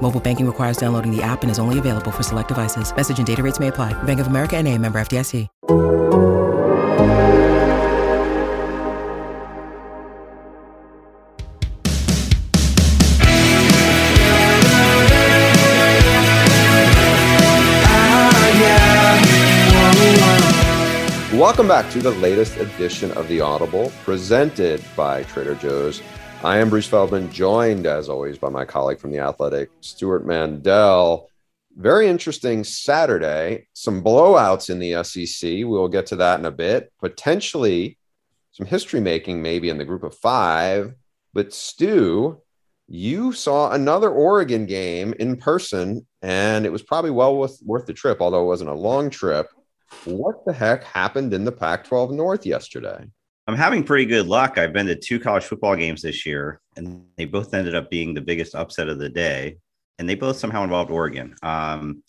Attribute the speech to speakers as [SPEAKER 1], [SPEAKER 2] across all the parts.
[SPEAKER 1] Mobile banking requires downloading the app and is only available for select devices. Message and data rates may apply. Bank of America and a member FDIC.
[SPEAKER 2] Welcome back to the latest edition of The Audible, presented by Trader Joe's. I am Bruce Feldman, joined as always by my colleague from The Athletic, Stewart Mandel. Very interesting Saturday. Some blowouts in the SEC. We will get to that in a bit. Potentially some history making, maybe in the group of five. But Stu, you saw another Oregon game in person, and it was probably well worth, worth the trip, although it wasn't a long trip. What the heck happened in the Pac 12 North yesterday?
[SPEAKER 3] I'm having pretty good luck. I've been to two college football games this year, and they both ended up being the biggest upset of the day. And they both somehow involved Oregon. Um,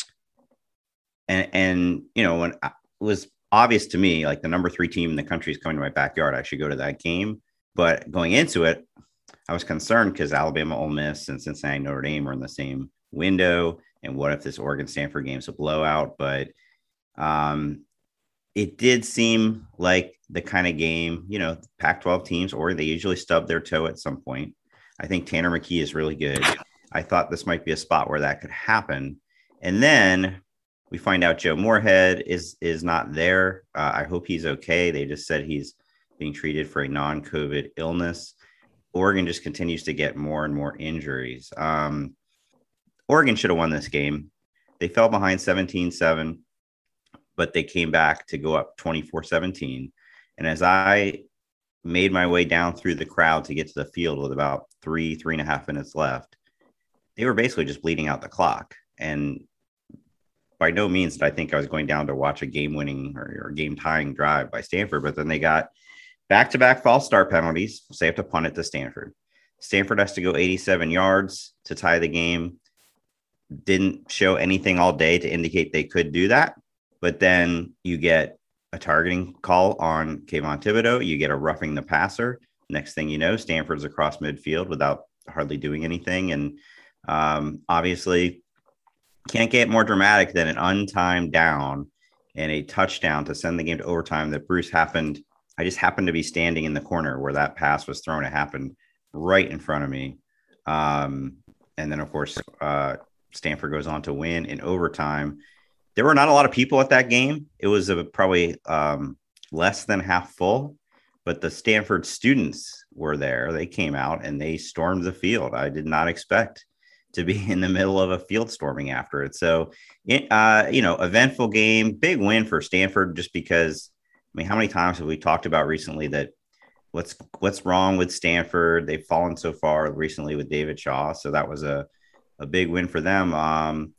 [SPEAKER 3] and, and, you know, when it was obvious to me, like the number three team in the country is coming to my backyard, I should go to that game. But going into it, I was concerned because Alabama, Ole Miss, and Cincinnati, Notre Dame were in the same window. And what if this Oregon Stanford game is a blowout? But um, it did seem like the kind of game, you know, Pac 12 teams, or they usually stub their toe at some point. I think Tanner McKee is really good. I thought this might be a spot where that could happen. And then we find out Joe Moorhead is is not there. Uh, I hope he's okay. They just said he's being treated for a non-COVID illness. Oregon just continues to get more and more injuries. Um, Oregon should have won this game. They fell behind 17 7 but they came back to go up 24 17. And as I made my way down through the crowd to get to the field with about three, three and a half minutes left, they were basically just bleeding out the clock. And by no means did I think I was going down to watch a game winning or, or game tying drive by Stanford, but then they got back to back false start penalties. So they have to punt it to Stanford. Stanford has to go 87 yards to tie the game. Didn't show anything all day to indicate they could do that. But then you get a targeting call on Kayvon Thibodeaux. You get a roughing the passer. Next thing you know, Stanford's across midfield without hardly doing anything. And um, obviously, can't get more dramatic than an untimed down and a touchdown to send the game to overtime that Bruce happened. I just happened to be standing in the corner where that pass was thrown. It happened right in front of me. Um, and then, of course, uh, Stanford goes on to win in overtime there were not a lot of people at that game. It was a, probably um, less than half full, but the Stanford students were there. They came out and they stormed the field. I did not expect to be in the middle of a field storming after it. So, uh, you know, eventful game, big win for Stanford, just because. I mean, how many times have we talked about recently that what's what's wrong with Stanford? They've fallen so far recently with David Shaw, so that was a a big win for them. Um,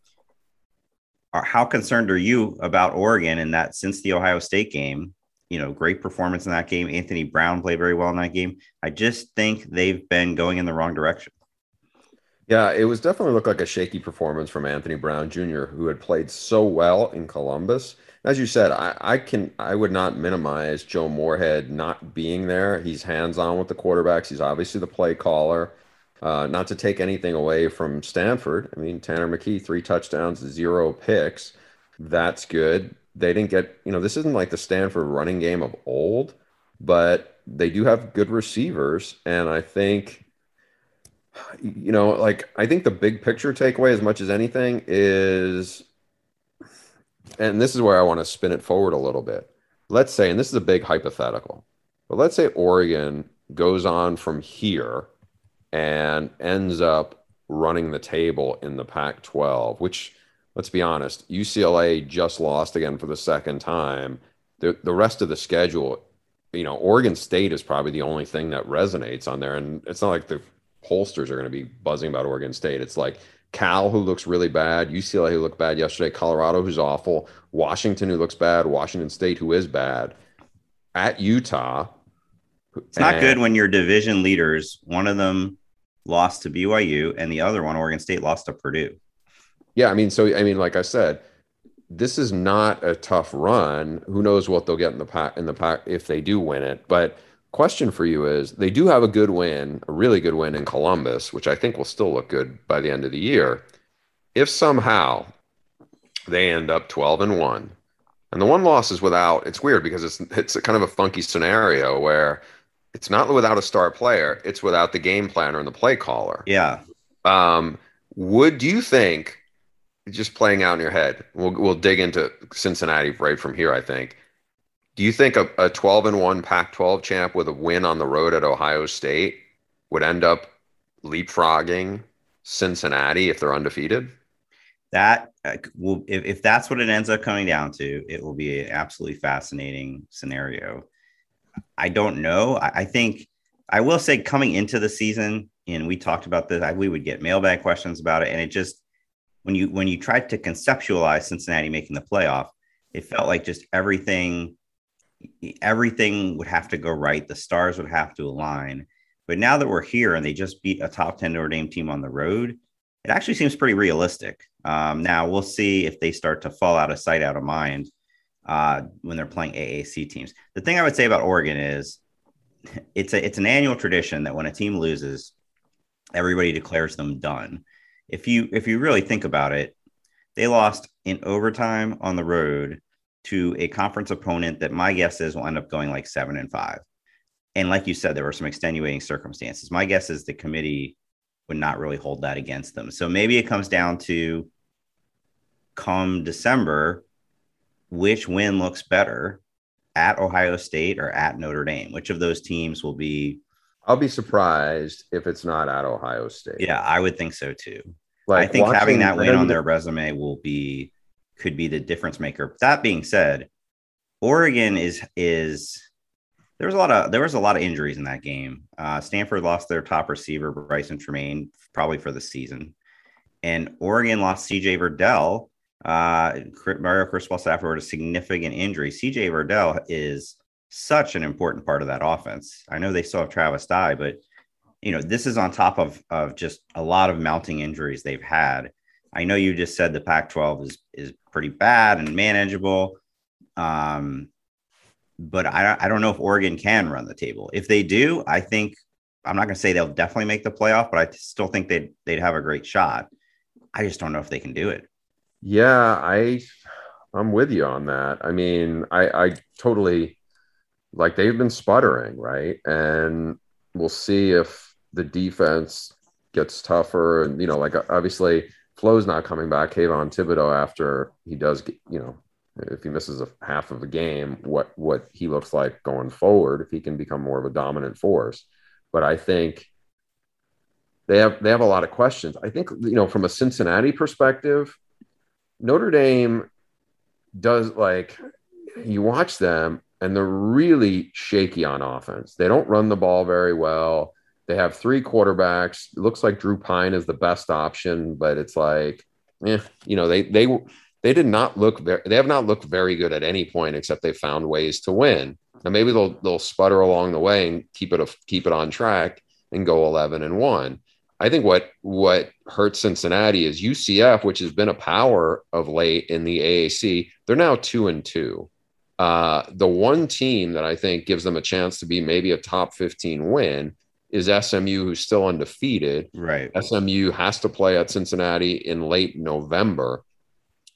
[SPEAKER 3] how concerned are you about Oregon in that since the Ohio State game? You know, great performance in that game. Anthony Brown played very well in that game. I just think they've been going in the wrong direction.
[SPEAKER 2] Yeah, it was definitely looked like a shaky performance from Anthony Brown Jr., who had played so well in Columbus. As you said, I, I can I would not minimize Joe Moorhead not being there. He's hands on with the quarterbacks. He's obviously the play caller. Uh, not to take anything away from Stanford. I mean, Tanner McKee, three touchdowns, zero picks. That's good. They didn't get, you know, this isn't like the Stanford running game of old, but they do have good receivers. And I think, you know, like, I think the big picture takeaway, as much as anything, is, and this is where I want to spin it forward a little bit. Let's say, and this is a big hypothetical, but let's say Oregon goes on from here and ends up running the table in the Pac 12, which, let's be honest, UCLA just lost again for the second time. The, the rest of the schedule, you know, Oregon State is probably the only thing that resonates on there. And it's not like the pollsters are going to be buzzing about Oregon State. It's like Cal, who looks really bad, UCLA, who looked bad yesterday, Colorado, who's awful, Washington, who looks bad, Washington State, who is bad, at Utah.
[SPEAKER 3] It's not good when your division leaders, one of them lost to BYU and the other one, Oregon State, lost to Purdue.
[SPEAKER 2] Yeah, I mean, so I mean, like I said, this is not a tough run. Who knows what they'll get in the pack in the pack if they do win it, but question for you is they do have a good win, a really good win in Columbus, which I think will still look good by the end of the year. If somehow they end up 12 and 1, and the one loss is without, it's weird because it's it's kind of a funky scenario where it's not without a star player, it's without the game planner and the play caller.
[SPEAKER 3] Yeah.
[SPEAKER 2] Um, would you think just playing out in your head, we'll we'll dig into Cincinnati right from here, I think do you think a, a 12 and 1 Pac 12 champ with a win on the road at Ohio State would end up leapfrogging Cincinnati if they're undefeated?
[SPEAKER 3] That uh, will, if, if that's what it ends up coming down to, it will be an absolutely fascinating scenario. I don't know. I, I think I will say coming into the season, and we talked about this, I, we would get mailbag questions about it, and it just when you when you tried to conceptualize Cincinnati making the playoff, it felt like just everything everything would have to go right. The stars would have to align. But now that we're here and they just beat a top 10 Notre Dame team on the road, it actually seems pretty realistic. Um, now we'll see if they start to fall out of sight, out of mind uh, when they're playing AAC teams. The thing I would say about Oregon is it's a it's an annual tradition that when a team loses, everybody declares them done. If you if you really think about it, they lost in overtime on the road to a conference opponent that my guess is will end up going like seven and five. And like you said, there were some extenuating circumstances. My guess is the committee would not really hold that against them. So maybe it comes down to come December, which win looks better at Ohio State or at Notre Dame? Which of those teams will be?
[SPEAKER 2] I'll be surprised if it's not at Ohio State.
[SPEAKER 3] Yeah, I would think so too. Like I think having that win on their resume will be could be the difference maker. That being said, Oregon is is there was a lot of there was a lot of injuries in that game. Uh, Stanford lost their top receiver Brycen Tremayne probably for the season, and Oregon lost C.J. Verdell. Uh, Mario Cristobal suffered a significant injury. C.J. Verdell is such an important part of that offense. I know they still have Travis Dye, but you know this is on top of of just a lot of mounting injuries they've had. I know you just said the Pac-12 is is pretty bad and manageable. Um, but I, I don't know if Oregon can run the table. If they do, I think I'm not going to say they'll definitely make the playoff, but I still think they'd they'd have a great shot. I just don't know if they can do it.
[SPEAKER 2] Yeah, I I'm with you on that. I mean, I I totally like they've been sputtering, right? And we'll see if the defense gets tougher and you know, like obviously Flowe's not coming back. Kayvon Thibodeaux after he does, you know, if he misses a half of the game, what what he looks like going forward, if he can become more of a dominant force. But I think they have they have a lot of questions. I think you know from a Cincinnati perspective, Notre Dame does like you watch them and they're really shaky on offense. They don't run the ball very well. They have three quarterbacks. It looks like Drew Pyne is the best option, but it's like, eh, you know, they they they did not look very, they have not looked very good at any point except they found ways to win. Now maybe they'll they'll sputter along the way and keep it a, keep it on track and go 11 and 1. I think what what hurts Cincinnati is UCF, which has been a power of late in the AAC. They're now two and two. Uh, the one team that I think gives them a chance to be maybe a top 15 win is SMU, who's still undefeated.
[SPEAKER 3] Right.
[SPEAKER 2] SMU has to play at Cincinnati in late November.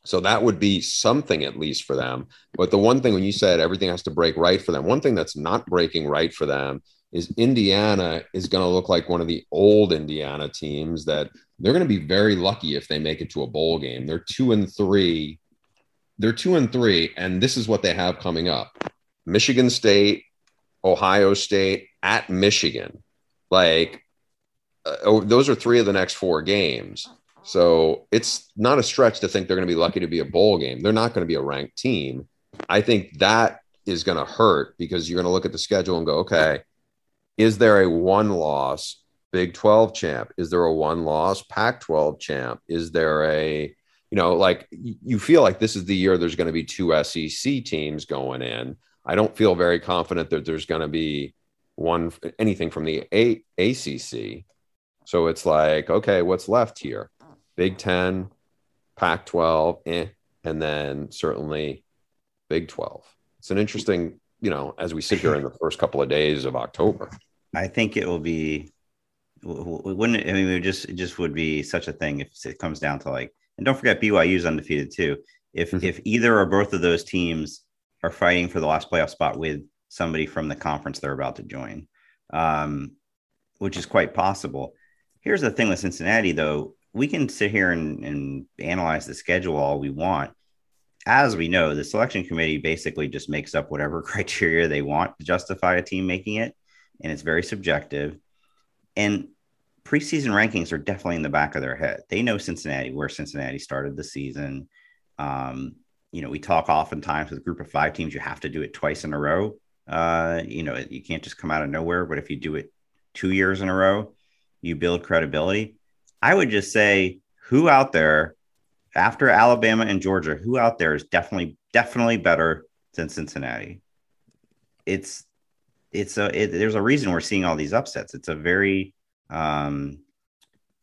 [SPEAKER 2] So that would be something at least for them. But the one thing when you said everything has to break right for them, one thing that's not breaking right for them is Indiana is going to look like one of the old Indiana teams that they're going to be very lucky if they make it to a bowl game. They're two and three. They're two and three, and this is what they have coming up Michigan State, Ohio State, at Michigan. Like uh, oh, those are three of the next four games. So it's not a stretch to think they're going to be lucky to be a bowl game. They're not going to be a ranked team. I think that is going to hurt because you're going to look at the schedule and go, okay, is there a one loss Big 12 champ? Is there a one loss Pac 12 champ? Is there a, you know, like you feel like this is the year there's going to be two SEC teams going in. I don't feel very confident that there's going to be one anything from the a- ACC. So it's like, okay, what's left here? Big 10, Pac 12, eh, and then certainly Big 12. It's an interesting, you know, as we sit here in the first couple of days of October.
[SPEAKER 3] I think it will be wouldn't it, I mean it just it just would be such a thing if it comes down to like and don't forget BYU is undefeated too. If mm-hmm. if either or both of those teams are fighting for the last playoff spot with somebody from the conference they're about to join, um, which is quite possible. Here's the thing with Cincinnati though, we can sit here and, and analyze the schedule all we want. As we know, the selection committee basically just makes up whatever criteria they want to justify a team making it, and it's very subjective. And preseason rankings are definitely in the back of their head. They know Cincinnati, where Cincinnati started the season. Um, you know, we talk oftentimes with a group of five teams, you have to do it twice in a row. Uh, you know, you can't just come out of nowhere, but if you do it two years in a row, you build credibility. I would just say, who out there after Alabama and Georgia, who out there is definitely, definitely better than Cincinnati? It's, it's a, it, there's a reason we're seeing all these upsets. It's a very, um,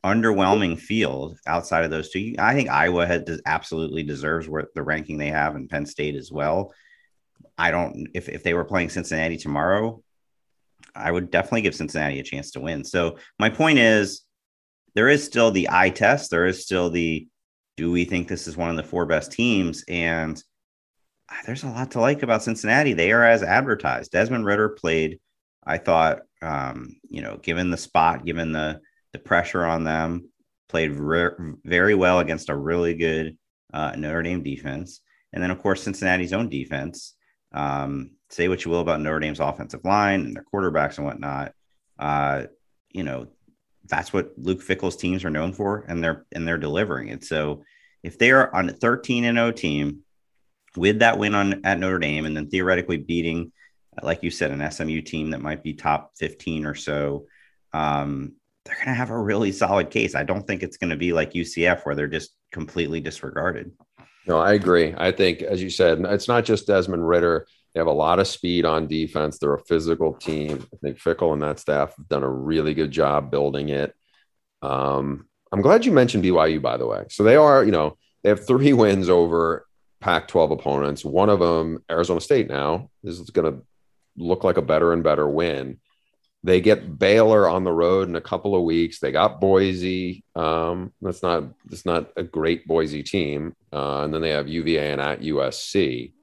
[SPEAKER 3] underwhelming field outside of those two. I think Iowa has, absolutely deserves where the ranking they have, and Penn State as well. I don't if if they were playing Cincinnati tomorrow, I would definitely give Cincinnati a chance to win. So my point is, there is still the eye test. There is still the do we think this is one of the four best teams? And ah, there's a lot to like about Cincinnati. They are as advertised. Desmond Ridder played, I thought, um, you know, given the spot, given the the pressure on them, played re- very well against a really good uh, Notre Dame defense. And then, of course, Cincinnati's own defense. Um, say what you will about Notre Dame's offensive line and their quarterbacks and whatnot. Uh, you know, that's what Luke Fickell's teams are known for, and they're and they're delivering it. So if they are on a 13 and 0 team with that win on at Notre Dame, and then theoretically beating, like you said, an SMU team that might be top 15 or so, um, they're going to have a really solid case. I don't think it's going to be like UCF where they're just completely disregarded.
[SPEAKER 2] No, I agree. I think, as you said, it's not just Desmond Ridder. They have a lot of speed on defense. They're a physical team. I think Fickell and that staff have done a really good job building it. Um, I'm glad you mentioned BYU, by the way. So they are, you know, they have three wins over Pac 12 opponents. One of them, Arizona State now, this is going to look like a better and better win. They get Baylor on the road in a couple of weeks. They got Boise. Um, that's not that's not a great Boise team. Uh, and then they have UVA and at USC.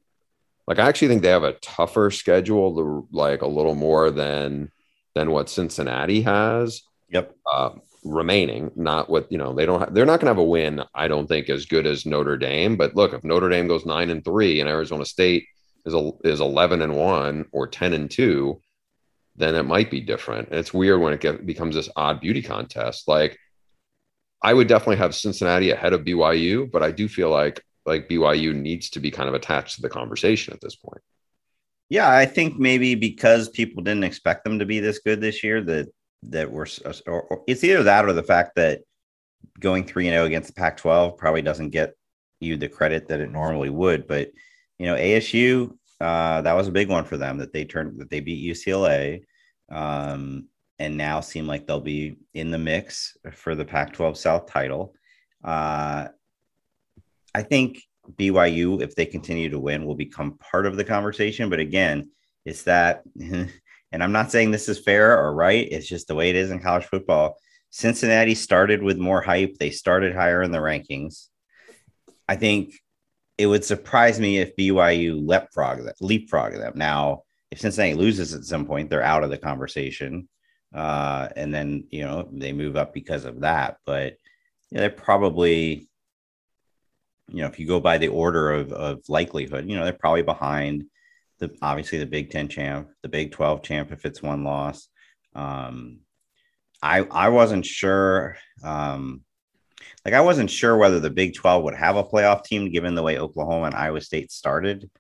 [SPEAKER 2] Like I actually think they have a tougher schedule, to, like a little more than than what Cincinnati has.
[SPEAKER 3] Yep.
[SPEAKER 2] Uh, remaining, not what you know. They don't. Have, they're not going to have a win. I don't think as good as Notre Dame. But look, if Notre Dame goes nine and three and Arizona State is a, is eleven and one or ten and two then it might be different. And it's weird when it get, becomes this odd beauty contest. Like I would definitely have Cincinnati ahead of BYU, but I do feel like like BYU needs to be kind of attached to the conversation at this point.
[SPEAKER 3] Yeah, I think maybe because people didn't expect them to be this good this year, that that we're or, or it's either that or the fact that going three and zero oh against the Pac-12 probably doesn't get you the credit that it normally would. But you know, ASU uh, that was a big one for them that they turned that they beat UCLA, um, and now seem like they'll be in the mix for the Pac-12 South title. Uh, I think BYU, if they continue to win, will become part of the conversation. But again, it's that, and I'm not saying this is fair or right. It's just the way it is in college football. Cincinnati started with more hype. They started higher in the rankings. I think it would surprise me if BYU leapfrog them, leapfrog them. Now, if Cincinnati loses at some point, they're out of the conversation, uh, and then you know they move up because of that. But they're probably, you know, if you go by the order of, of likelihood, you know, they're probably behind the obviously the Big Ten champ, the Big Twelve champ if it's one loss. Um, I I wasn't sure. Um, like I wasn't sure whether the Big 12 would have a playoff team given the way Oklahoma and Iowa State started.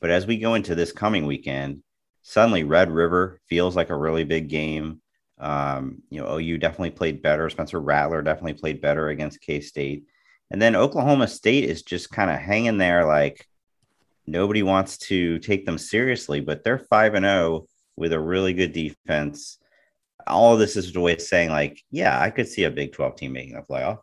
[SPEAKER 3] But as we go into this coming weekend, suddenly Red River feels like a really big game. Um, you know, OU definitely played better. Spencer Rattler definitely played better against K State. And then Oklahoma State is just kind of hanging there like nobody wants to take them seriously, but they're 5 and 0 with a really good defense. All of this is a way of saying, like, yeah, I could see a Big 12 team making a playoff.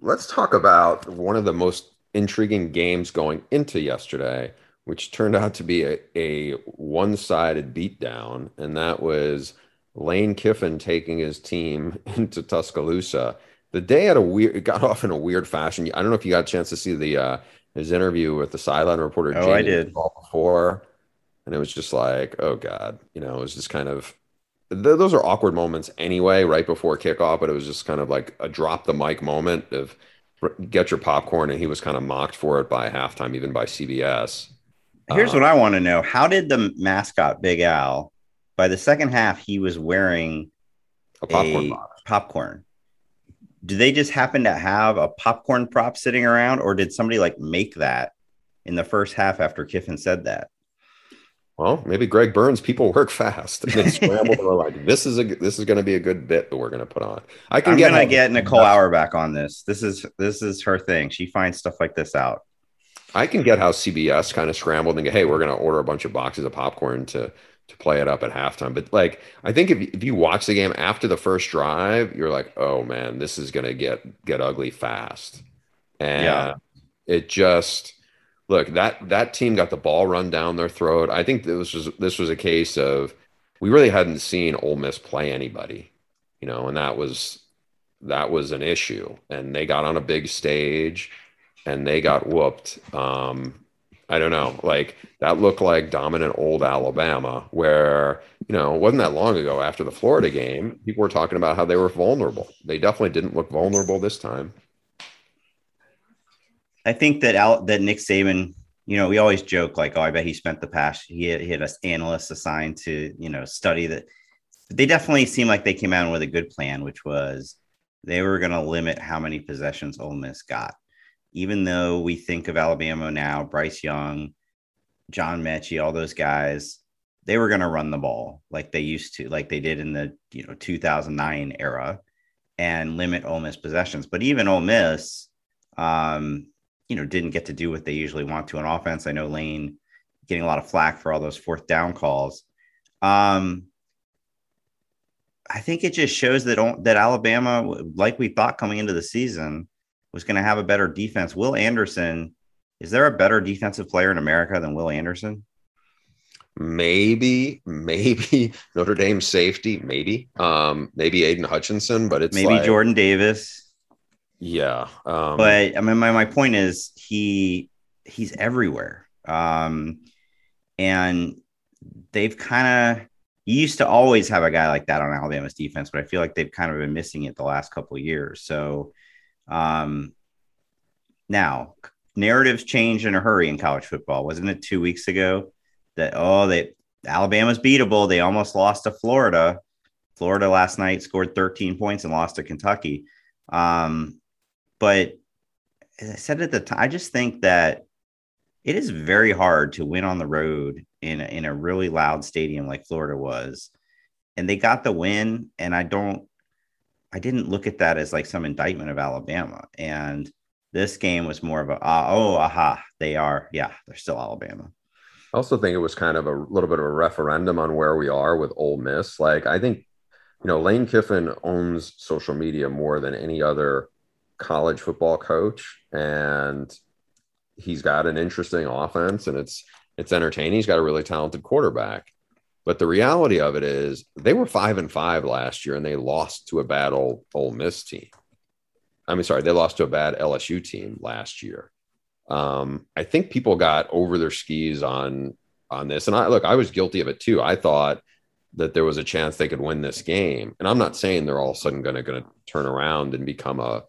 [SPEAKER 2] Let's talk about one of the most intriguing games going into yesterday, which turned out to be a, a one sided beatdown. And that was Lane Kiffin taking his team into Tuscaloosa. The day had a weird, it got off in a weird fashion. I don't know if you got a chance to see the uh, his interview with the sideline reporter.
[SPEAKER 3] Oh, Jamie I did
[SPEAKER 2] before, and it was just like, oh god, you know, it was just kind of. Th- those are awkward moments anyway, right before kickoff. But it was just kind of like a drop the mic moment of get your popcorn, and he was kind of mocked for it by halftime, even by CBS.
[SPEAKER 3] Here's what I want to know: How did the mascot Big Al? By the second half, he was wearing
[SPEAKER 2] a popcorn. A
[SPEAKER 3] popcorn do they just happen to have a popcorn prop sitting around or did somebody like make that in the first half after Kiffin said that?
[SPEAKER 2] Well, maybe Greg Byrne's. People work fast. And they scrambled. and were like, "This is a this is going to be a good bit that we're going to put on."
[SPEAKER 3] I can I'm get gonna get Nicole Auerbach on this. This is this is her thing. She finds stuff like this out.
[SPEAKER 2] I can get how CBS kind of scrambled and go, "Hey, we're going to order a bunch of boxes of popcorn to to play it up at halftime. But like, I think if, if you watch the game after the first drive, you're like, oh man, this is gonna get get ugly fast. And yeah. it just look that that team got the ball run down their throat. I think this was this was a case of we really hadn't seen Ole Miss play anybody, you know, and that was that was an issue. And they got on a big stage and they got whooped. Um, I don't know. Like that looked like dominant old Alabama, where, you know, it wasn't that long ago after the Florida game, people were talking about how they were vulnerable. They definitely didn't look vulnerable this time.
[SPEAKER 3] I think that Al, that Nick Saban, you know, we always joke like, oh, I bet he spent the past, he had, he had us analysts assigned to, you know, study that. They definitely seem like they came out with a good plan, which was they were going to limit how many possessions Ole Miss got even though we think of Alabama now, Bryce Young, John Metchie, all those guys, they were going to run the ball like they used to, like they did in the you know 2009 era, and limit Ole Miss possessions. But even Ole Miss, um, you know, didn't get to do what they usually want to on offense. I know Lane getting a lot of flack for all those fourth down calls. Um, I think it just shows that that Alabama, like we thought coming into the season, was going to have a better defense. Will Anderson, is there a better defensive player in America than Will Anderson?
[SPEAKER 2] Maybe, maybe Notre Dame safety, maybe, um, maybe Aidan Hutchinson, but it's
[SPEAKER 3] maybe like, Jordan Davis.
[SPEAKER 2] Yeah,
[SPEAKER 3] um, but I mean, my my point is he he's everywhere, um, and they've kind of you used to always have a guy like that on Alabama's defense, but I feel like they've kind of been missing it the last couple of years. So um, now, narratives change in a hurry in college football. Wasn't it two weeks ago that, oh, they Alabama's beatable. They almost lost to Florida. Florida last night scored 13 points and lost to Kentucky. Um, but as I said at the time, I just think that it is very hard to win on the road in a, in a really loud stadium like Florida was. And they got the win. And I don't, I didn't look at that as like some indictment of Alabama. And this game was more of a, uh, oh, aha, they are, yeah, they're still Alabama.
[SPEAKER 2] I also think it was kind of a little bit of a referendum on where we are with Ole Miss. Like, I think, you know, Lane Kiffin owns social media more than any other college football coach. And he's got an interesting offense and it's, it's entertaining. He's got a really talented quarterback. But the reality of it is they were five and five last year and they lost to a bad old Ole Miss team. I mean, sorry, they lost to a bad LSU team last year. Um, I think people got over their skis on on this. And I look, I was guilty of it too. I thought that there was a chance they could win this game. And I'm not saying they're all of a sudden going to going to turn around and become a,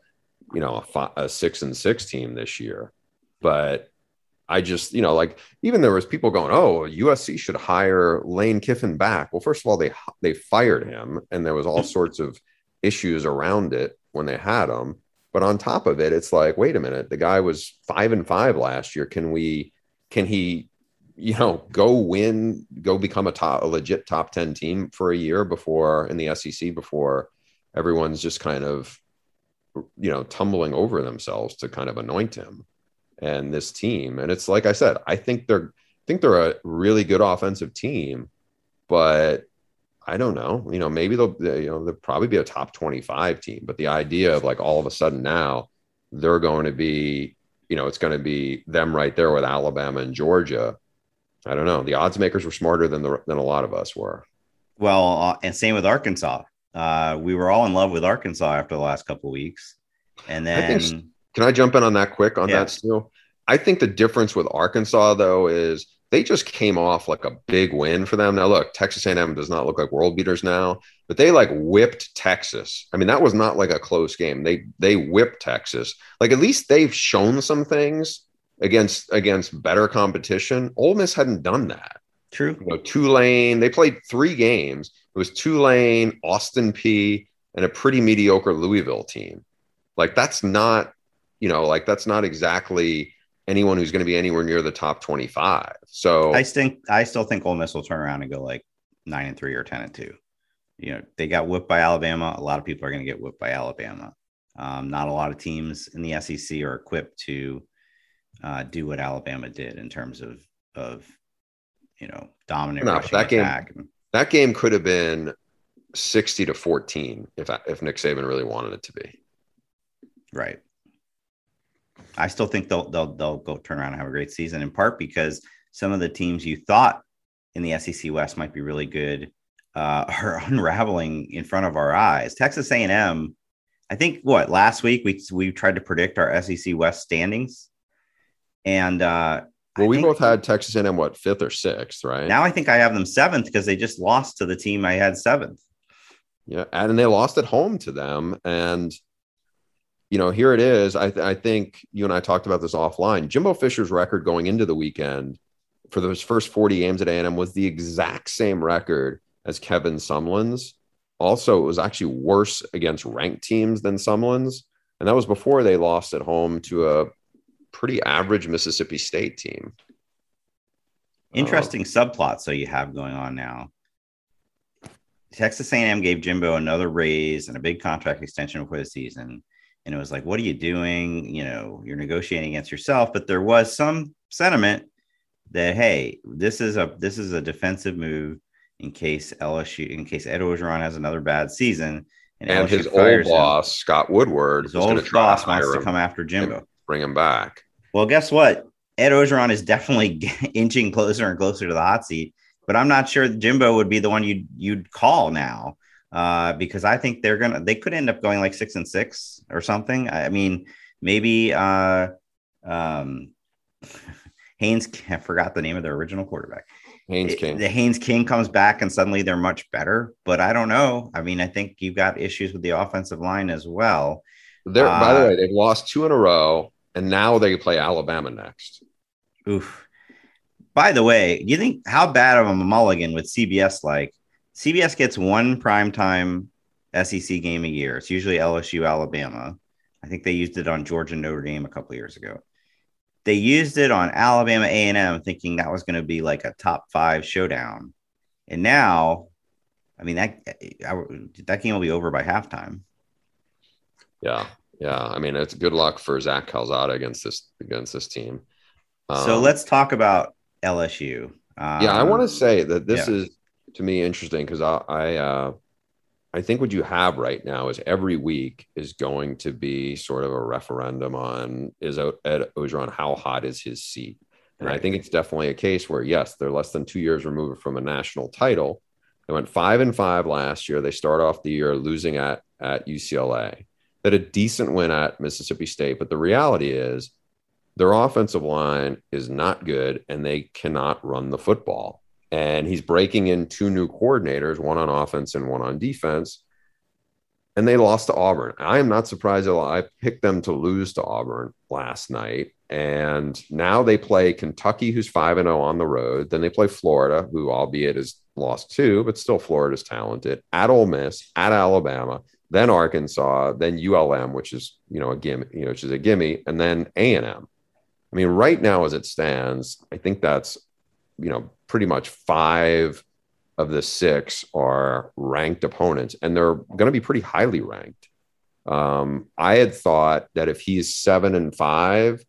[SPEAKER 2] you know, a, five, a six and six team this year. But I just, you know, like even there was people going, "Oh, USC should hire Lane Kiffin back." Well, first of all, they they fired him, and there was all sorts of issues around it when they had him. But on top of it, it's like, wait a minute, the guy was five and five last year. Can we? Can he you know, go win, go become a top, a legit top 10 team for a year before in the SEC before everyone's just kind of, you know, tumbling over themselves to kind of anoint him and this team. And it's like I said, I think they're, I think they're a really good offensive team, but I don't know. You know, maybe they'll, you know, they'll probably be a top 25 team. But the idea of like all of a sudden now they're going to be, you know, it's going to be them right there with Alabama and Georgia. I don't know. The odds makers were smarter than the than a lot of us were.
[SPEAKER 3] Well, uh, and same with Arkansas. Uh, we were all in love with Arkansas after the last couple weeks, and then
[SPEAKER 2] I think, can I jump in on that quick on yeah. that still? I think the difference with Arkansas though is they just came off like a big win for them. Now, look, Texas A&M does not look like world beaters now, but they like whipped Texas. I mean, that was not like a close game. They they whipped Texas. Like at least they've shown some things against against better competition. Ole Miss hadn't done that.
[SPEAKER 3] True.
[SPEAKER 2] You know, Tulane. They played three games. It was Tulane, Austin Peay, and a pretty mediocre Louisville team. Like that's not, you know, like that's not exactly anyone who's going to be anywhere near the top 25. So
[SPEAKER 3] I think I still think Ole Miss will turn around and go like nine and three or 10 and two. You know, they got whipped by Alabama. A lot of people are going to get whipped by Alabama. Um, not a lot of teams in the SEC are equipped to uh, do what Alabama did in terms of of you know dominant no,
[SPEAKER 2] that game. That game could have been 60 to 14 if if Nick Saban really wanted it to be.
[SPEAKER 3] Right. I still think they'll they'll they'll go turn around and have a great season in part because some of the teams you thought in the SEC West might be really good uh, are unraveling in front of our eyes. Texas A&M, I think what last week we we tried to predict our SEC West standings, and uh,
[SPEAKER 2] well, I we both had Texas A&M what fifth or sixth, right?
[SPEAKER 3] Now I think I have them seventh because they just lost to the team I had seventh.
[SPEAKER 2] Yeah, and they lost at home to them, and you know, here it is. I, th- I think you and I talked about this offline. Jimbo Fisher's record going into the weekend for those first 40 games at A&M was the exact same record as Kevin Sumlin's. Also, it was actually worse against ranked teams than Sumlin's. And that was before they lost at home to a pretty average Mississippi State team.
[SPEAKER 3] Interesting subplot. So you have going on now. Texas A&M gave Jimbo another raise and a big contract extension for the season and it was like what are you doing? You know you're negotiating against yourself. But there was some sentiment that hey this is a this is a defensive move in case LSU in case Ed Orgeron has another bad season
[SPEAKER 2] and, and his old boss him, Scott Woodward
[SPEAKER 3] his old boss wants to come after Jimbo.
[SPEAKER 2] bring him back.
[SPEAKER 3] Well guess what? Ed Orgeron is definitely inching closer and closer to the hot seat but I'm not sure Jimbo would be the one you'd you'd call now uh, because I think they're gonna they could end up going like six and six or something. I mean, maybe uh, um, Haynes. I forgot the name of their original quarterback.
[SPEAKER 2] Haynes King.
[SPEAKER 3] The Haynes King comes back and suddenly they're much better. But I don't know. I mean, I think you've got issues with the offensive line as well.
[SPEAKER 2] They're, uh, by the uh, way, they've lost two in a row, and now they play Alabama next.
[SPEAKER 3] Oof. By the way, do you think how bad of a mulligan would CBS like CBS gets one primetime SEC game a year. It's usually LSU, Alabama. I think they used it on Georgia Notre Dame a couple years ago. They used it on Alabama A&M, thinking that was going to be like a top five showdown. And now, I mean that that game will be over by halftime.
[SPEAKER 2] Yeah, yeah. I mean, it's good luck for Zach Calzada against this against this team.
[SPEAKER 3] Um, so let's talk about LSU.
[SPEAKER 2] Um, yeah, I want to say that this yeah. is to me interesting because I I, uh, I think what you have right now is every week is going to be sort of a referendum on is Ed Orgeron how hot is his seat, and right. I think it's definitely a case where yes, they're less than two years removed from a national title. They went five and five last year. They start off the year losing at at UCLA. They had a decent win at Mississippi State, but the reality is their offensive line is not good and they cannot run the football and he's breaking in two new coordinators, one on offense and one on defense. And they lost to Auburn. I am not surprised. At all. I picked them to lose to Auburn last night. And now they play Kentucky, who's 5 0 on the road. Then they play Florida, who, albeit is lost two, but still Florida's talented, at Ole Miss, at Alabama, then Arkansas, then ULM, which is, you know, a gimme, you know, which is a gimme, and then A&M. I mean, right now as it stands, I think that's you know, pretty much five of the six are ranked opponents, and they're going to be pretty highly ranked. Um, I had thought that if he's seven and five,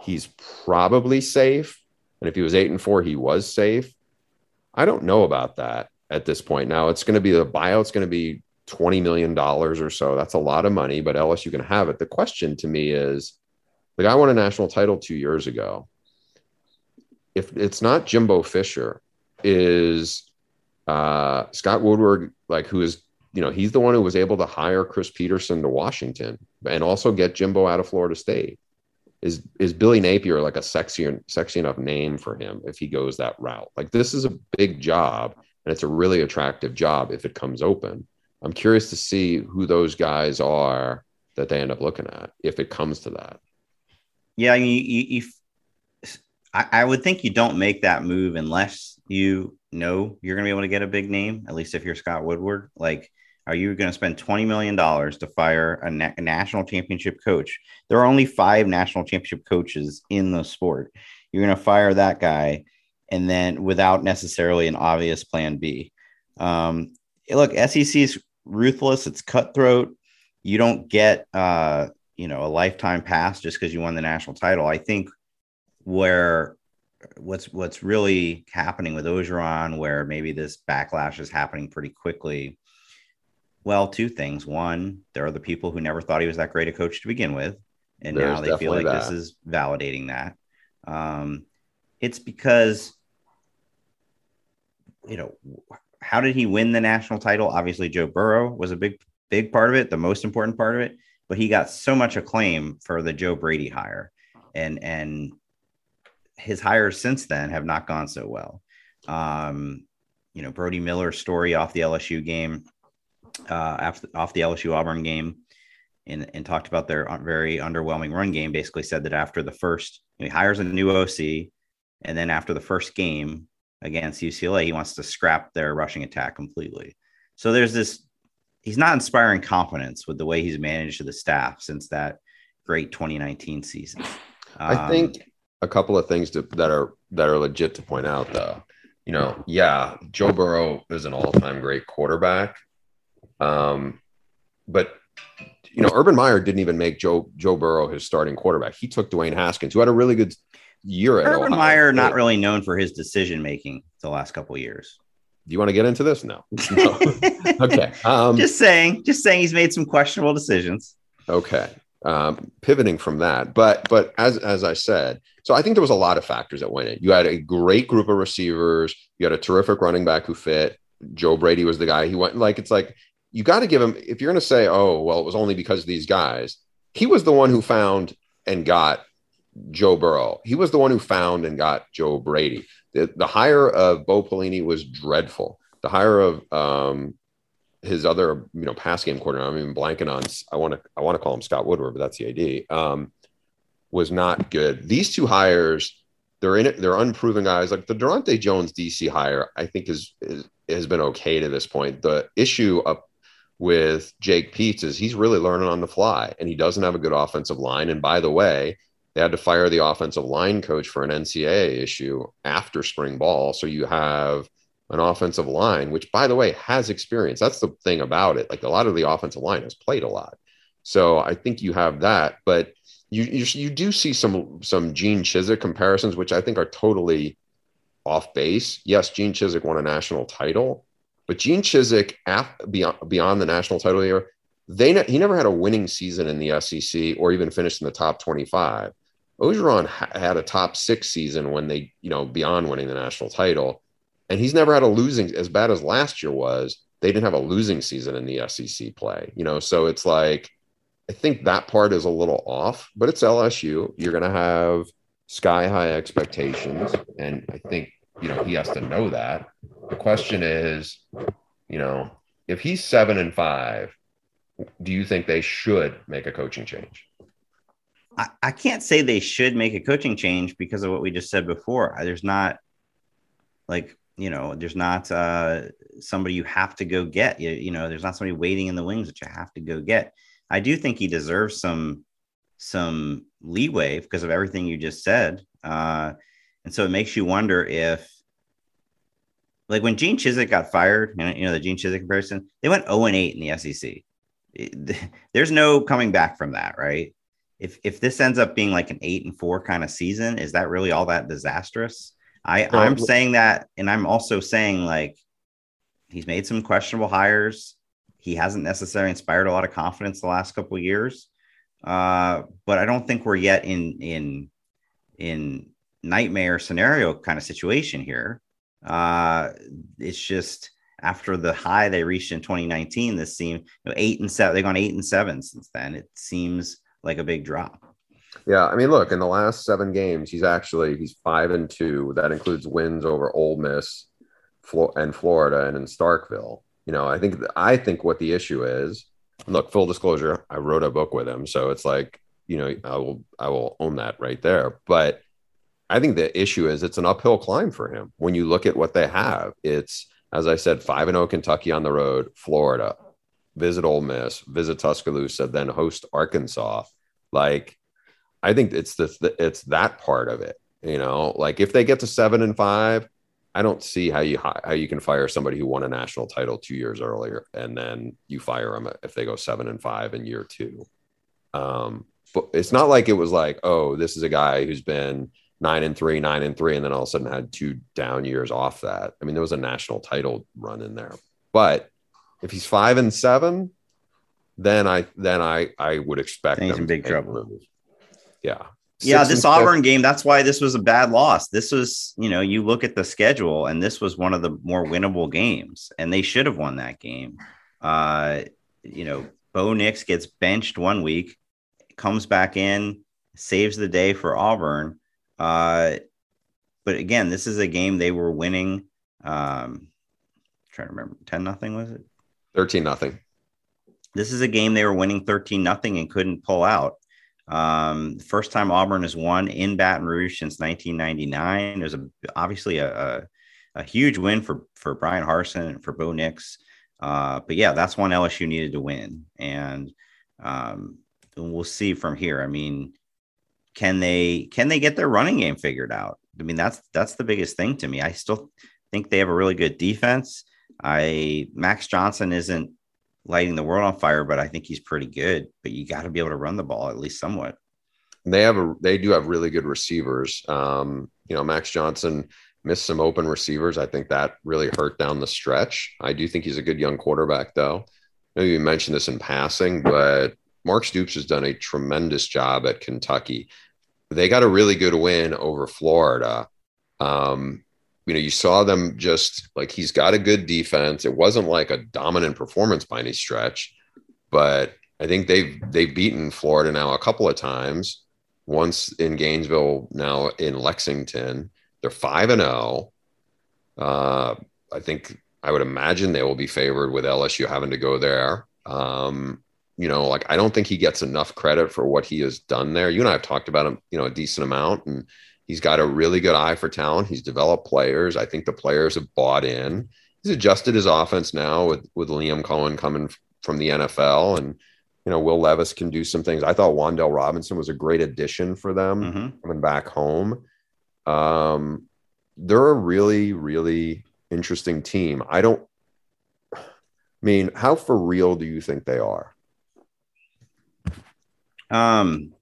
[SPEAKER 2] he's probably safe. And if he was eight and four, he was safe. I don't know about that at this point. Now it's going to be the buyout's going to be $20 million or so. That's a lot of money, but LSU can have it. The question to me is the guy won a national title two years ago. If it's not Jimbo Fisher, is uh, Scott Woodward, like who is, you know, he's the one who was able to hire Chris Petersen to Washington and also get Jimbo out of Florida State. Is is Billy Napier like a sexy sexy enough name for him if he goes that route? Like this is a big job and it's a really attractive job if it comes open. I'm curious to see who those guys are that they end up looking at if it comes to that.
[SPEAKER 3] Yeah, you, you, you I, I would think you don't make that move unless you know you're going to be able to get a big name. At least if you're Scott Woodward, like, are you going to spend twenty million dollars to fire a, na- a national championship coach? There are only five national championship coaches in the sport. You're going to fire that guy, and then without necessarily an obvious plan B. Um, look, SEC is ruthless. It's cutthroat. You don't get uh, you know a lifetime pass just because you won the national title. I think where what's what's really happening with Orgeron, where maybe this backlash is happening pretty quickly. Well, two things. One, there are the people who never thought he was that great a coach to begin with, and There's now they feel like that. this is validating that. Um, it's because you know how did he win the national title? Obviously, Joe Burrow was a big big part of it, the most important part of it but he got so much acclaim for the Joe Brady hire, and and his hires since then have not gone so well. Um, you know, Brody Miller's story off the LSU game, uh, after off the LSU Auburn game, and, and talked about their very underwhelming run game. Basically, said that after the first, you know, he hires a new OC, and then after the first game against UCLA, he wants to scrap their rushing attack completely. So there's this he's not inspiring confidence with the way he's managed the staff since that great 2019 season.
[SPEAKER 2] Um, I think a couple of things to, that are that are legit to point out though. You know, yeah, Joe Burrow is an all-time great quarterback. Um, but you know, Urban Meyer didn't even make Joe Joe Burrow his starting quarterback. He took Dwayne Haskins, who had a really good year
[SPEAKER 3] at Urban Ohio. Meyer, not really known for his decision making the last couple years.
[SPEAKER 2] Do you want to get into this? No. no. okay.
[SPEAKER 3] Um, just saying. Just saying. He's made some questionable decisions.
[SPEAKER 2] Okay. Um, pivoting from that, but but as as I said, so I think there was a lot of factors that went in. You had a great group of receivers. You had a terrific running back who fit. Joe Brady was the guy. He went like it's like you got to give him. If you're going to say, oh well, it was only because of these guys. He was the one who found and got Joe Burrow. He was the one who found and got Joe Brady. The, the hire of Bo Pelini was dreadful. The hire of um, his other, you know, pass game coordinator, I'm even blanking on. I want to, I want to call him Scott Woodward, but that's the ID. Um, was not good. These two hires, they're in it. They're unproven guys. Like the Daronte Jones DC hire, I think is, is has been okay to this point. The issue up with Jake Peetz is he's really learning on the fly, and he doesn't have a good offensive line. And by the way, they had to fire the offensive line coach for an NCAA issue after spring ball. So you have an offensive line, which by the way has experience. That's the thing about it. Like a lot of the offensive line has played a lot. So I think you have that, but you you, you do see some some Gene Chizik comparisons, which I think are totally off base. Yes, Gene Chizik won a national title, but Gene Chizik beyond beyond the national title year, they ne- he never had a winning season in the SEC or even finished in the top 25. Orgeron ha- had a top six season when they, you know, beyond winning the national title. And he's never had a losing as bad as last year was. They didn't have a losing season in the SEC play, you know. So it's like, I think that part is a little off, but it's LSU. You're going to have sky high expectations. And I think, you know, he has to know that. The question is, you know, if he's seven and five, do you think they should make a coaching change?
[SPEAKER 3] I, can't say they should make a coaching change because of what we just said before. There's not like you know, there's not uh, somebody you have to go get. You, you know, there's not somebody waiting in the wings that you have to go get. I do think he deserves some some leeway because of everything you just said. Uh, And so it makes you wonder if, like when Gene Chizik got fired, you know, the Gene Chizik comparison, they went 0 and 8 in the SEC. There's no coming back from that, right? If if this ends up being like an eight and four kind of season, is that really all that disastrous? I, I'm saying that, and I'm also saying like he's made some questionable hires. He hasn't necessarily inspired a lot of confidence the last couple years. Uh, but I don't think we're yet in in in nightmare scenario kind of situation here. Uh, it's just after the high they reached in 2019, this seemed you know, eight and seven. They've gone eight and seven since then. It seems like a big drop.
[SPEAKER 2] Yeah, I mean, look, in the last seven games, he's actually he's five and two. That includes wins over Ole Miss, and Florida, and in Starkville. You know, I think I think what the issue is. Look, full disclosure, I wrote a book with him, so it's like you know I will I will own that right there. But I think the issue is it's an uphill climb for him. When you look at what they have, it's as I said, five and zero oh Kentucky on the road, Florida, visit Ole Miss, visit Tuscaloosa, then host Arkansas. Like, I think it's the it's that part of it. You know, like if they get to seven and five, I don't see how you how you can fire somebody who won a national title two years earlier and then you fire them if they go seven and five in year two. Um, but it's not like it was like, oh, this is a guy who's been nine and three, nine and three, and then all of a sudden had two down years off that. I mean, there was a national title run in there, but if he's five and seven, then I then I I would expect
[SPEAKER 3] he's in big trouble.
[SPEAKER 2] Yeah.
[SPEAKER 3] Yeah, this Auburn game, that's why this was a bad loss. This was, you know, you look at the schedule and this was one of the more winnable games, and they should have won that game. Uh, you know, Bo Nix gets benched one week, comes back in, saves the day for Auburn. Uh, but again, this is a game they were winning. Um, trying to remember, 10 nothing was it?
[SPEAKER 2] 13 nothing.
[SPEAKER 3] This is a game they were winning 13 nothing and couldn't pull out. Um, first time Auburn has won in Baton Rouge since 1999. There's a, obviously a, a, a, huge win for, for Bryan Harsin and for Bo Nix. Uh, but yeah, that's one LSU needed to win. And um, we'll see from here. I mean, can they can they get their running game figured out? I mean, that's that's the biggest thing to me. I still think they have a really good defense. I Max Johnson isn't lighting the world on fire, but I think he's pretty good. But you got to be able to run the ball at least somewhat.
[SPEAKER 2] They have a they do have really good receivers. Um, you know, Max Johnson missed some open receivers. I think that really hurt down the stretch. I do think he's a good young quarterback, though. I know you mentioned this in passing, but Mark Stoops has done a tremendous job at Kentucky. They got a really good win over Florida. Um, you know, you saw them just like he's got a good defense. It wasn't like a dominant performance by any stretch, but I think they've they've beaten Florida now a couple of times. Once in Gainesville, now in Lexington. They're five and zero. Oh. Uh, I think I would imagine they will be favored with LSU having to go there. Um, you know, like I don't think he gets enough credit for what he has done there. You and I have talked about him, you know, a decent amount, and He's got a really good eye for talent. He's developed players. I think the players have bought in. He's adjusted his offense now with with Liam Coen coming from the NFL, and you know Will Levis can do some things. I thought Wan'Dale Robinson was a great addition for them mm-hmm. coming back home. Um, they're a really really interesting team. I don't I mean, how for real do you think they are?
[SPEAKER 3] Um,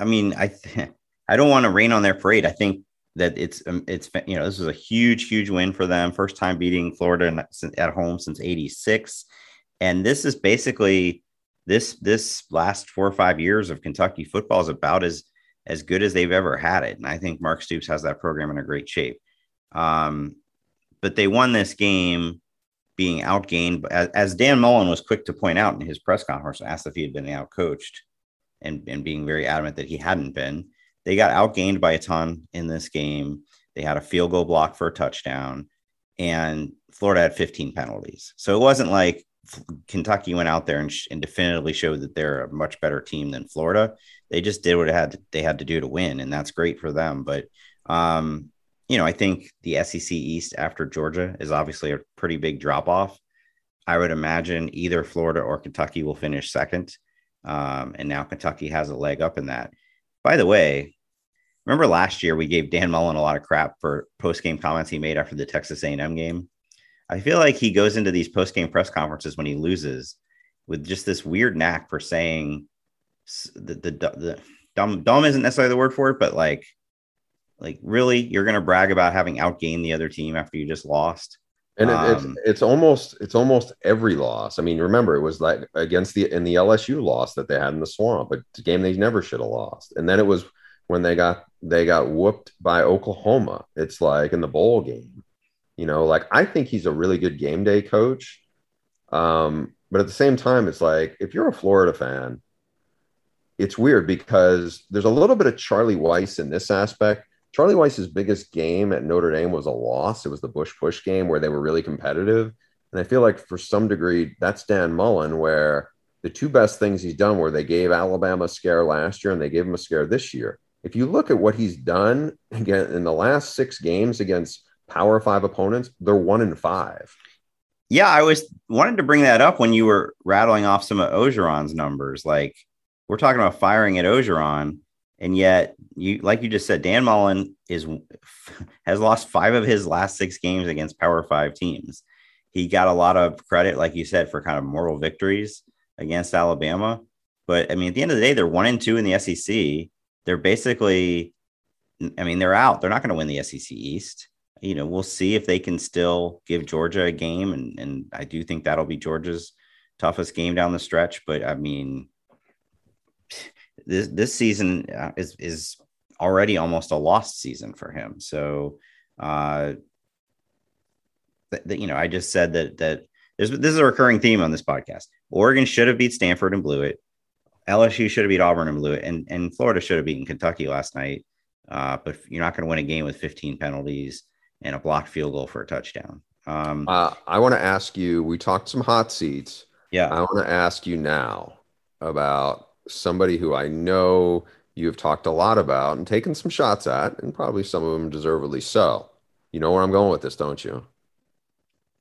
[SPEAKER 3] I mean, I th- I don't want to rain on their parade. I think that it's um, it's you know this is a huge huge win for them. First time beating Florida at home since '86, and this is basically this this last four or five years of Kentucky football is about as as good as they've ever had it. And I think Mark Stoops has that program in a great shape. Um, but they won this game being outgained, as, as Dan Mullen was quick to point out in his press conference, asked if he had been outcoached, and and being very adamant that he hadn't been. They got outgained by a ton in this game. They had a field goal block for a touchdown, and Florida had 15 penalties. So it wasn't like Kentucky went out there and, sh- and definitively showed that they're a much better team than Florida. They just did what it had to, they had to do to win, and that's great for them. But um, you know, I think the SEC East after Georgia is obviously a pretty big drop off. I would imagine either Florida or Kentucky will finish second. Um, and now Kentucky has a leg up in that. By the way, remember last year we gave Dan Mullen a lot of crap for post game comments he made after the Texas A&M game. I feel like he goes into these post game press conferences when he loses with just this weird knack for saying the, the, the dumb dumb isn't necessarily the word for it, but like like really you're going to brag about having outgained the other team after you just lost.
[SPEAKER 2] And it, um, it's it's almost it's almost every loss. I mean, remember it was like against the in the LSU loss that they had in the swamp, a game they never should have lost. And then it was when they got they got whooped by Oklahoma. It's like in the bowl game. You know, like I think he's a really good game day coach. Um, but at the same time, it's like if you're a Florida fan, it's weird because there's a little bit of Charlie Weis in this aspect. Charlie Weis's biggest game at Notre Dame was a loss. It was the Bush push game where they were really competitive. And I feel like for some degree, that's Dan Mullen, where the two best things he's done were they gave Alabama a scare last year and they gave him a scare this year. If you look at what he's done again in the last six games against Power Five opponents, they're one in five.
[SPEAKER 3] Yeah, I was wanted to bring that up when you were rattling off some of Orgeron's numbers. Like we're talking about firing at Orgeron, and yet you like you just said, Dan Mullen is has lost five of his last six games against Power Five teams. He got a lot of credit, like you said, for kind of moral victories against Alabama. But I mean, at the end of the day, they're one and two in the SEC. They're basically, I mean, they're out. They're not going to win the SEC East. You know, we'll see if they can still give Georgia a game, and and I do think that'll be Georgia's toughest game down the stretch. But I mean, this this season uh, is is already almost a lost season for him. So, uh, that, you know, I just said that that there's this is a recurring theme on this podcast. Oregon should have beat Stanford and blew it. LSU should have beat Auburn and blew it, and and Florida should have beaten Kentucky last night. Uh, but you're not going to win a game with 15 penalties and a blocked field goal for a touchdown. Um,
[SPEAKER 2] uh, I want to ask you. We talked some hot seats.
[SPEAKER 3] Yeah,
[SPEAKER 2] I want to ask you now about somebody who I know you've talked a lot about and taken some shots at, and probably some of them deservedly so. You know where I'm going with this, don't you?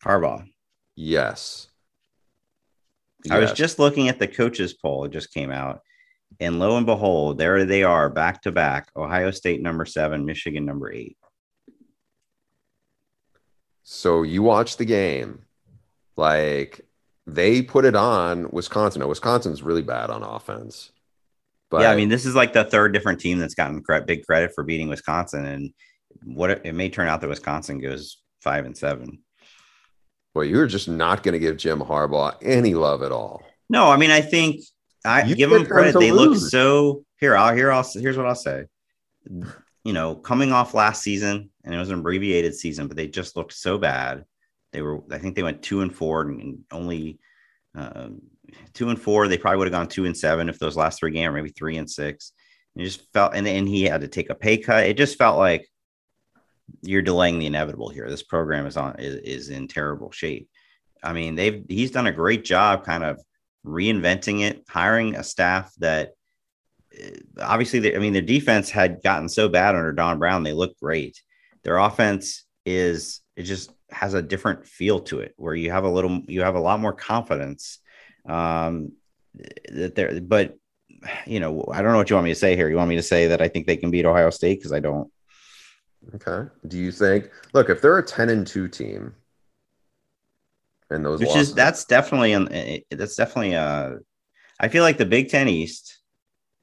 [SPEAKER 3] Harbaugh.
[SPEAKER 2] Yes.
[SPEAKER 3] I yes. was just looking at the coaches poll. It just came out. And lo and behold, there they are back to back Ohio State number seven, Michigan number eight.
[SPEAKER 2] So you watch the game. Like they put it on Wisconsin. Now, Wisconsin's really bad on offense.
[SPEAKER 3] But yeah, I mean, this is like the third different team that's gotten big credit for beating Wisconsin, and what it, it may turn out that Wisconsin goes five and seven.
[SPEAKER 2] Well, you're just not going to give Jim Harbaugh any love at all.
[SPEAKER 3] No, I mean, I think I you give them credit. They lose. look so here. I'll here. I'll here's what I'll say. You know, coming off last season, and it was an abbreviated season, but they just looked so bad. They were, I think they went two and four and only uh, two and four. They probably would have gone two and seven if those last three games, maybe three and six. And it just felt, and then he had to take a pay cut. It just felt like you're delaying the inevitable here. This program is on is, is in terrible shape. I mean, they've he's done a great job, kind of reinventing it, hiring a staff that uh, obviously, they, I mean, their defense had gotten so bad under Don Brown, they looked great. Their offense is it just has a different feel to it where you have a little you have a lot more confidence um that there but you know i don't know what you want me to say here. You want me to say that i think they can beat ohio state? Because i don't.
[SPEAKER 2] Okay. Do you think look if they're a 10 and 2 team and those
[SPEAKER 3] which losses, is that's definitely an eh, eh, that's definitely uh i feel like the big 10 east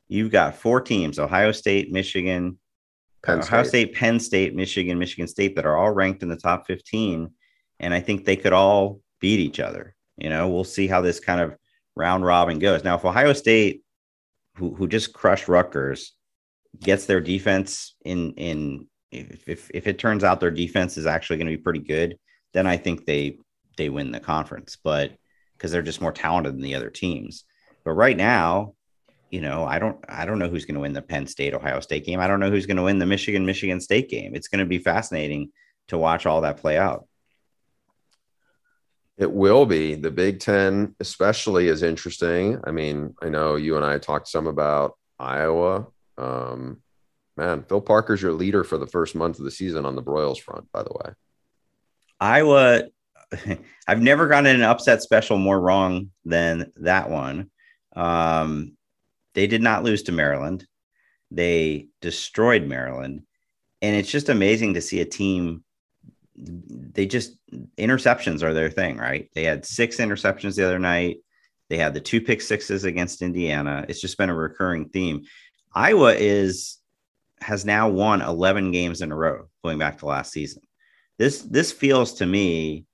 [SPEAKER 3] you've got four teams ohio state michigan Penn uh, Ohio State. Penn State, Michigan, Michigan State that are all ranked in the top 15. And I think they could all beat each other. You know, we'll see how this kind of round robin goes. Now, if Ohio State, who, who just crushed Rutgers, gets their defense in in if, if if it turns out their defense is actually going to be pretty good, then I think they they win the conference. But because they're just more talented than the other teams. But right now, you know, I don't I don't know who's going to win the Penn State Ohio State game. I don't know who's going to win the Michigan Michigan State game. It's going to be fascinating to watch all that play out.
[SPEAKER 2] It will be. The Big 10 especially is interesting. I mean, I know you and I talked some about Iowa. Um, man, Phil Parker's your leader for the first month of the season on the Broyles front, by the way.
[SPEAKER 3] Iowa I've never gotten an upset special more wrong than that one. Um, they did not lose to Maryland. They destroyed Maryland. And it's just amazing to see a team. They just interceptions are their thing, right? They had six interceptions the other night. They had the two pick sixes against Indiana. It's just been a recurring theme. Iowa is has now won 11 games in a row going back to last season. This this feels to me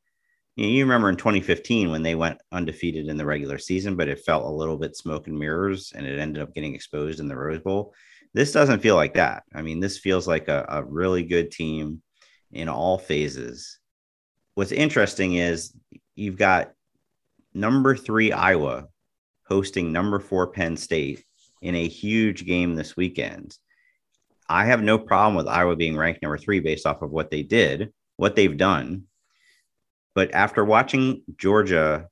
[SPEAKER 3] you, remember in 2015 when they went undefeated in the regular season, but it felt a little bit smoke and mirrors and it ended up getting exposed in the Rose Bowl. This doesn't feel like that. I mean, this feels like a, a really good team in all phases. What's interesting is you've got number three Iowa hosting number four Penn State in a huge game this weekend. I have no problem with Iowa being ranked number three based off of what they did, what they've done. But after watching Georgia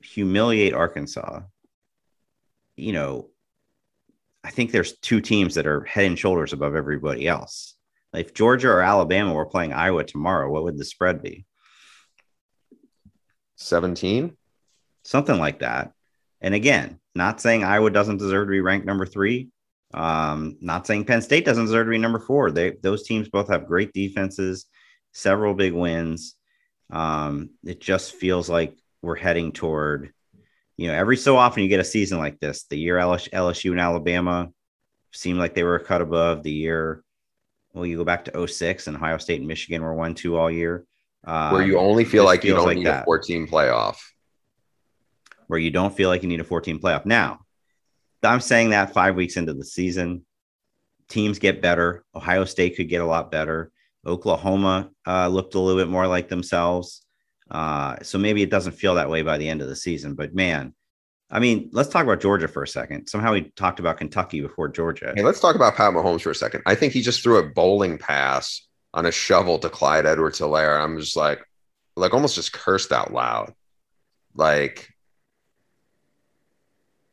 [SPEAKER 3] humiliate Arkansas, you know, I think there's two teams that are head and shoulders above everybody else. Like if Georgia or Alabama were playing Iowa tomorrow, what would the spread be?
[SPEAKER 2] 17?
[SPEAKER 3] Something like that. And again, not saying Iowa doesn't deserve to be ranked number three. Um, not saying Penn State doesn't deserve to be number four. They those teams both have great defenses, several big wins. Um, it just feels like we're heading toward, you know, every so often you get a season like this. The year LSU and Alabama seemed like they were a cut above. The year, well, you go back to 06 and Ohio State and Michigan were one two all year.
[SPEAKER 2] Um, Where you only feel like you don't like need that. a 14 playoff
[SPEAKER 3] where you don't feel like you need a 14 playoff. Now, I'm saying that five weeks into the season, teams get better. Ohio State could get a lot better. Oklahoma uh, looked a little bit more like themselves. Uh, so maybe it doesn't feel that way by the end of the season. But man, I mean, let's talk about Georgia for a second. Somehow we talked about Kentucky before Georgia.
[SPEAKER 2] Hey, let's talk about Pat Mahomes for a second. I think he just threw a bowling pass on a shovel to Clyde Edwards Helaire. I'm just like, like almost just cursed out loud. Like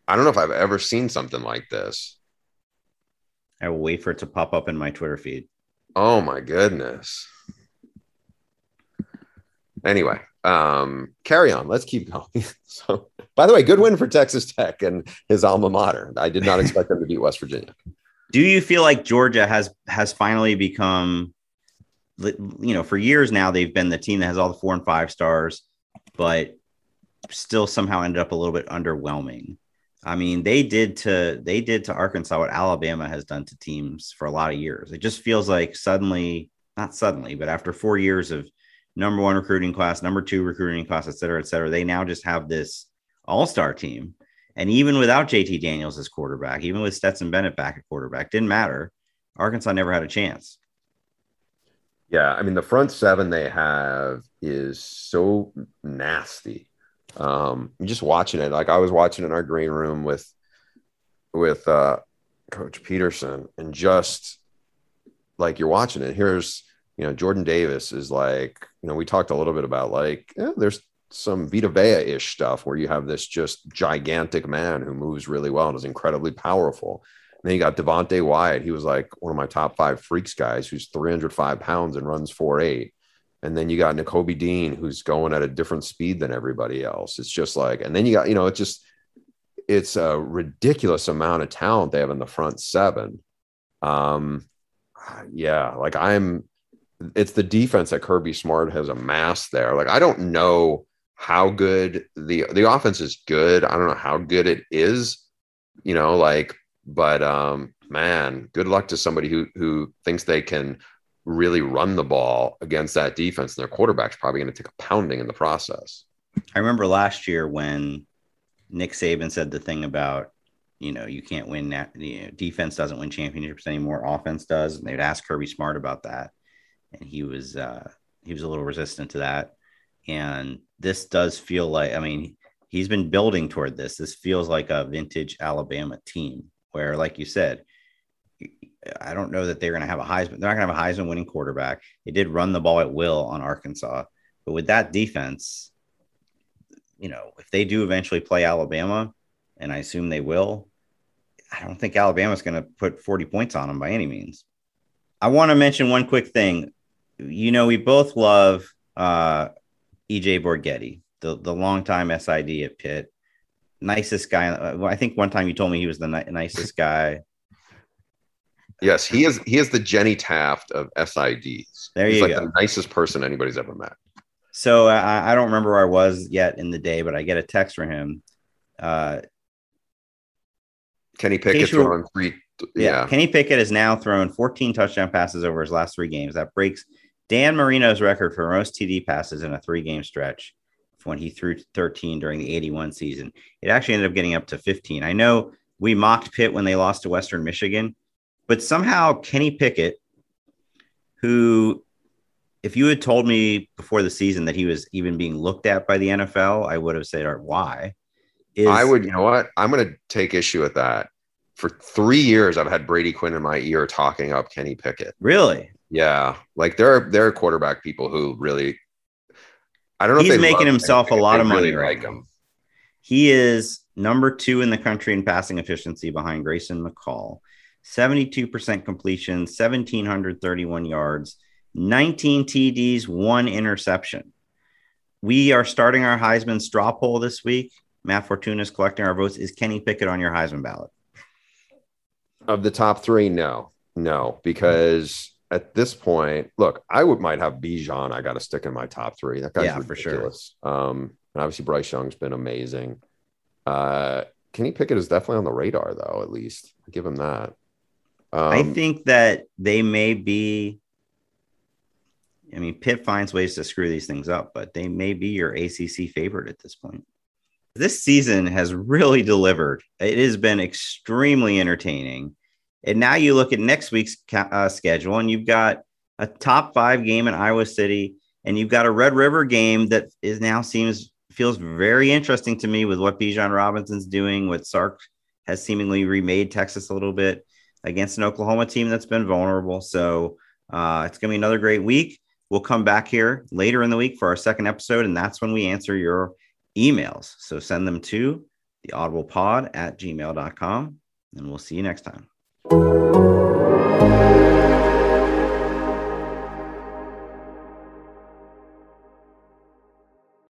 [SPEAKER 2] I don't know if I've ever seen something like this.
[SPEAKER 3] I will wait for it to pop up in my Twitter feed.
[SPEAKER 2] Oh my goodness. Anyway, um, carry on. Let's keep going. so, by the way, good win for Texas Tech and his alma mater. I did not expect them to beat West Virginia.
[SPEAKER 3] Do you feel like Georgia has has finally become, you know, for years now they've been the team that has all the four and five stars, but still somehow ended up a little bit underwhelming. I mean, they did to they did to Arkansas what Alabama has done to teams for a lot of years. It just feels like suddenly, not suddenly, but after four years of number one recruiting class, number two recruiting class, et cetera, et cetera, they now just have this all-star team. And even without JT Daniels as quarterback, even with Stetson Bennett back at quarterback, didn't matter. Arkansas never had a chance.
[SPEAKER 2] Yeah, I mean the front seven they have is so nasty um, just watching it, like I was watching in our green room with with uh, Coach Petersen, and just like you're watching it. Here's you know Jordan Davis is like you know we talked a little bit about like yeah, there's some Vita Vea ish stuff where you have this just gigantic man who moves really well and is incredibly powerful. And then you got Devonte Wyatt. He was like one of my top five freaks guys who's 305 pounds and runs four eight. And then you got Nakobe Dean, who's going at a different speed than everybody else. It's just like, and then you got, you know, it's just, it's a ridiculous amount of talent they have in the front seven. Um, yeah, like I'm, it's the defense that Kirby Smart has amassed there. Like, I don't know how good the, the offense is good. I don't know how good it is, you know, like, but, um, man, good luck to somebody who, who thinks they can really run the ball against that defense, and their quarterback's probably going to take a pounding in the process.
[SPEAKER 3] I remember last year when Nick Saban said the thing about, you know, you can't win that, you know, defense doesn't win championships anymore, offense does. And they'd ask Kirby Smart about that. And he was, uh, he was a little resistant to that. And this does feel like, I mean, he's been building toward this. This feels like a vintage Alabama team where, like you said, I don't know that they're going to have a Heisman. They're not going to have a Heisman winning quarterback. They did run the ball at will on Arkansas, but with that defense, you know, if they do eventually play Alabama, and I assume they will, I don't think Alabama's going to put 40 points on them by any means. I want to mention one quick thing. You know, we both love uh, EJ Borghetti, the the longtime SID at Pitt, nicest guy. I think one time you told me he was the ni- nicest guy
[SPEAKER 2] Yes, he is. He is the Jenny Taft of SIDs.
[SPEAKER 3] There
[SPEAKER 2] He's
[SPEAKER 3] you
[SPEAKER 2] like
[SPEAKER 3] go.
[SPEAKER 2] the nicest person anybody's ever met.
[SPEAKER 3] So I, I don't remember where I was yet in the day, but I get a text from him. Uh,
[SPEAKER 2] Kenny Pickett
[SPEAKER 3] case you were-
[SPEAKER 2] throwing three.
[SPEAKER 3] yeah.
[SPEAKER 2] Yeah,
[SPEAKER 3] Kenny Pickett has now thrown 14 touchdown passes over his last three games. That breaks Dan Marino's record for most TD passes in a three game stretch when he threw 13 during the 81 season. It actually ended up getting up to 15. I know we mocked Pitt when they lost to Western Michigan, but somehow Kenny Pickett, who, if you had told me before the season that he was even being looked at by the NFL, I would have said, "Or why? Is,
[SPEAKER 2] I would. You know what? I'm going to take issue with that. For three years, I've had Brady Quinn in my ear talking up Kenny Pickett.
[SPEAKER 3] really.
[SPEAKER 2] Yeah, like there are there are quarterback people who really. I don't know.
[SPEAKER 3] He's making himself a lot of money
[SPEAKER 2] really
[SPEAKER 3] right
[SPEAKER 2] like him.
[SPEAKER 3] He is number two in the country in passing efficiency behind Grayson McCall. 72% completion, 1,731 yards, 19 TDs, one interception. We are starting our Heisman straw poll this week. Matt Fortuna is collecting our votes. Is Kenny Pickett on your Heisman ballot?
[SPEAKER 2] Of the top three, no, no, because at this point, look, I would might have Bijan. I got to stick in my top three. That guy's
[SPEAKER 3] Yeah, for sure.
[SPEAKER 2] ridiculous. Um, and obviously Bryce Young's been amazing. Uh, Kenny Pickett is definitely on the radar, though. At least I give him that. Um,
[SPEAKER 3] I think that they may be. I mean, Pitt finds ways to screw these things up, but they may be your ACC favorite at this point. This season has really delivered. It has been extremely entertaining. And now you look at next week's uh, schedule, and you've got a top five game in Iowa City, and you've got a Red River game that is now seems feels very interesting to me with what Bijan Robinson's doing, what Sark has seemingly remade Texas a little bit against an Oklahoma team that's been vulnerable. So uh, it's going to be another great week. We'll come back here later in the week for our second episode, and that's when we answer your emails. So send them to the audiblepod at gmail.com, and we'll see you next time.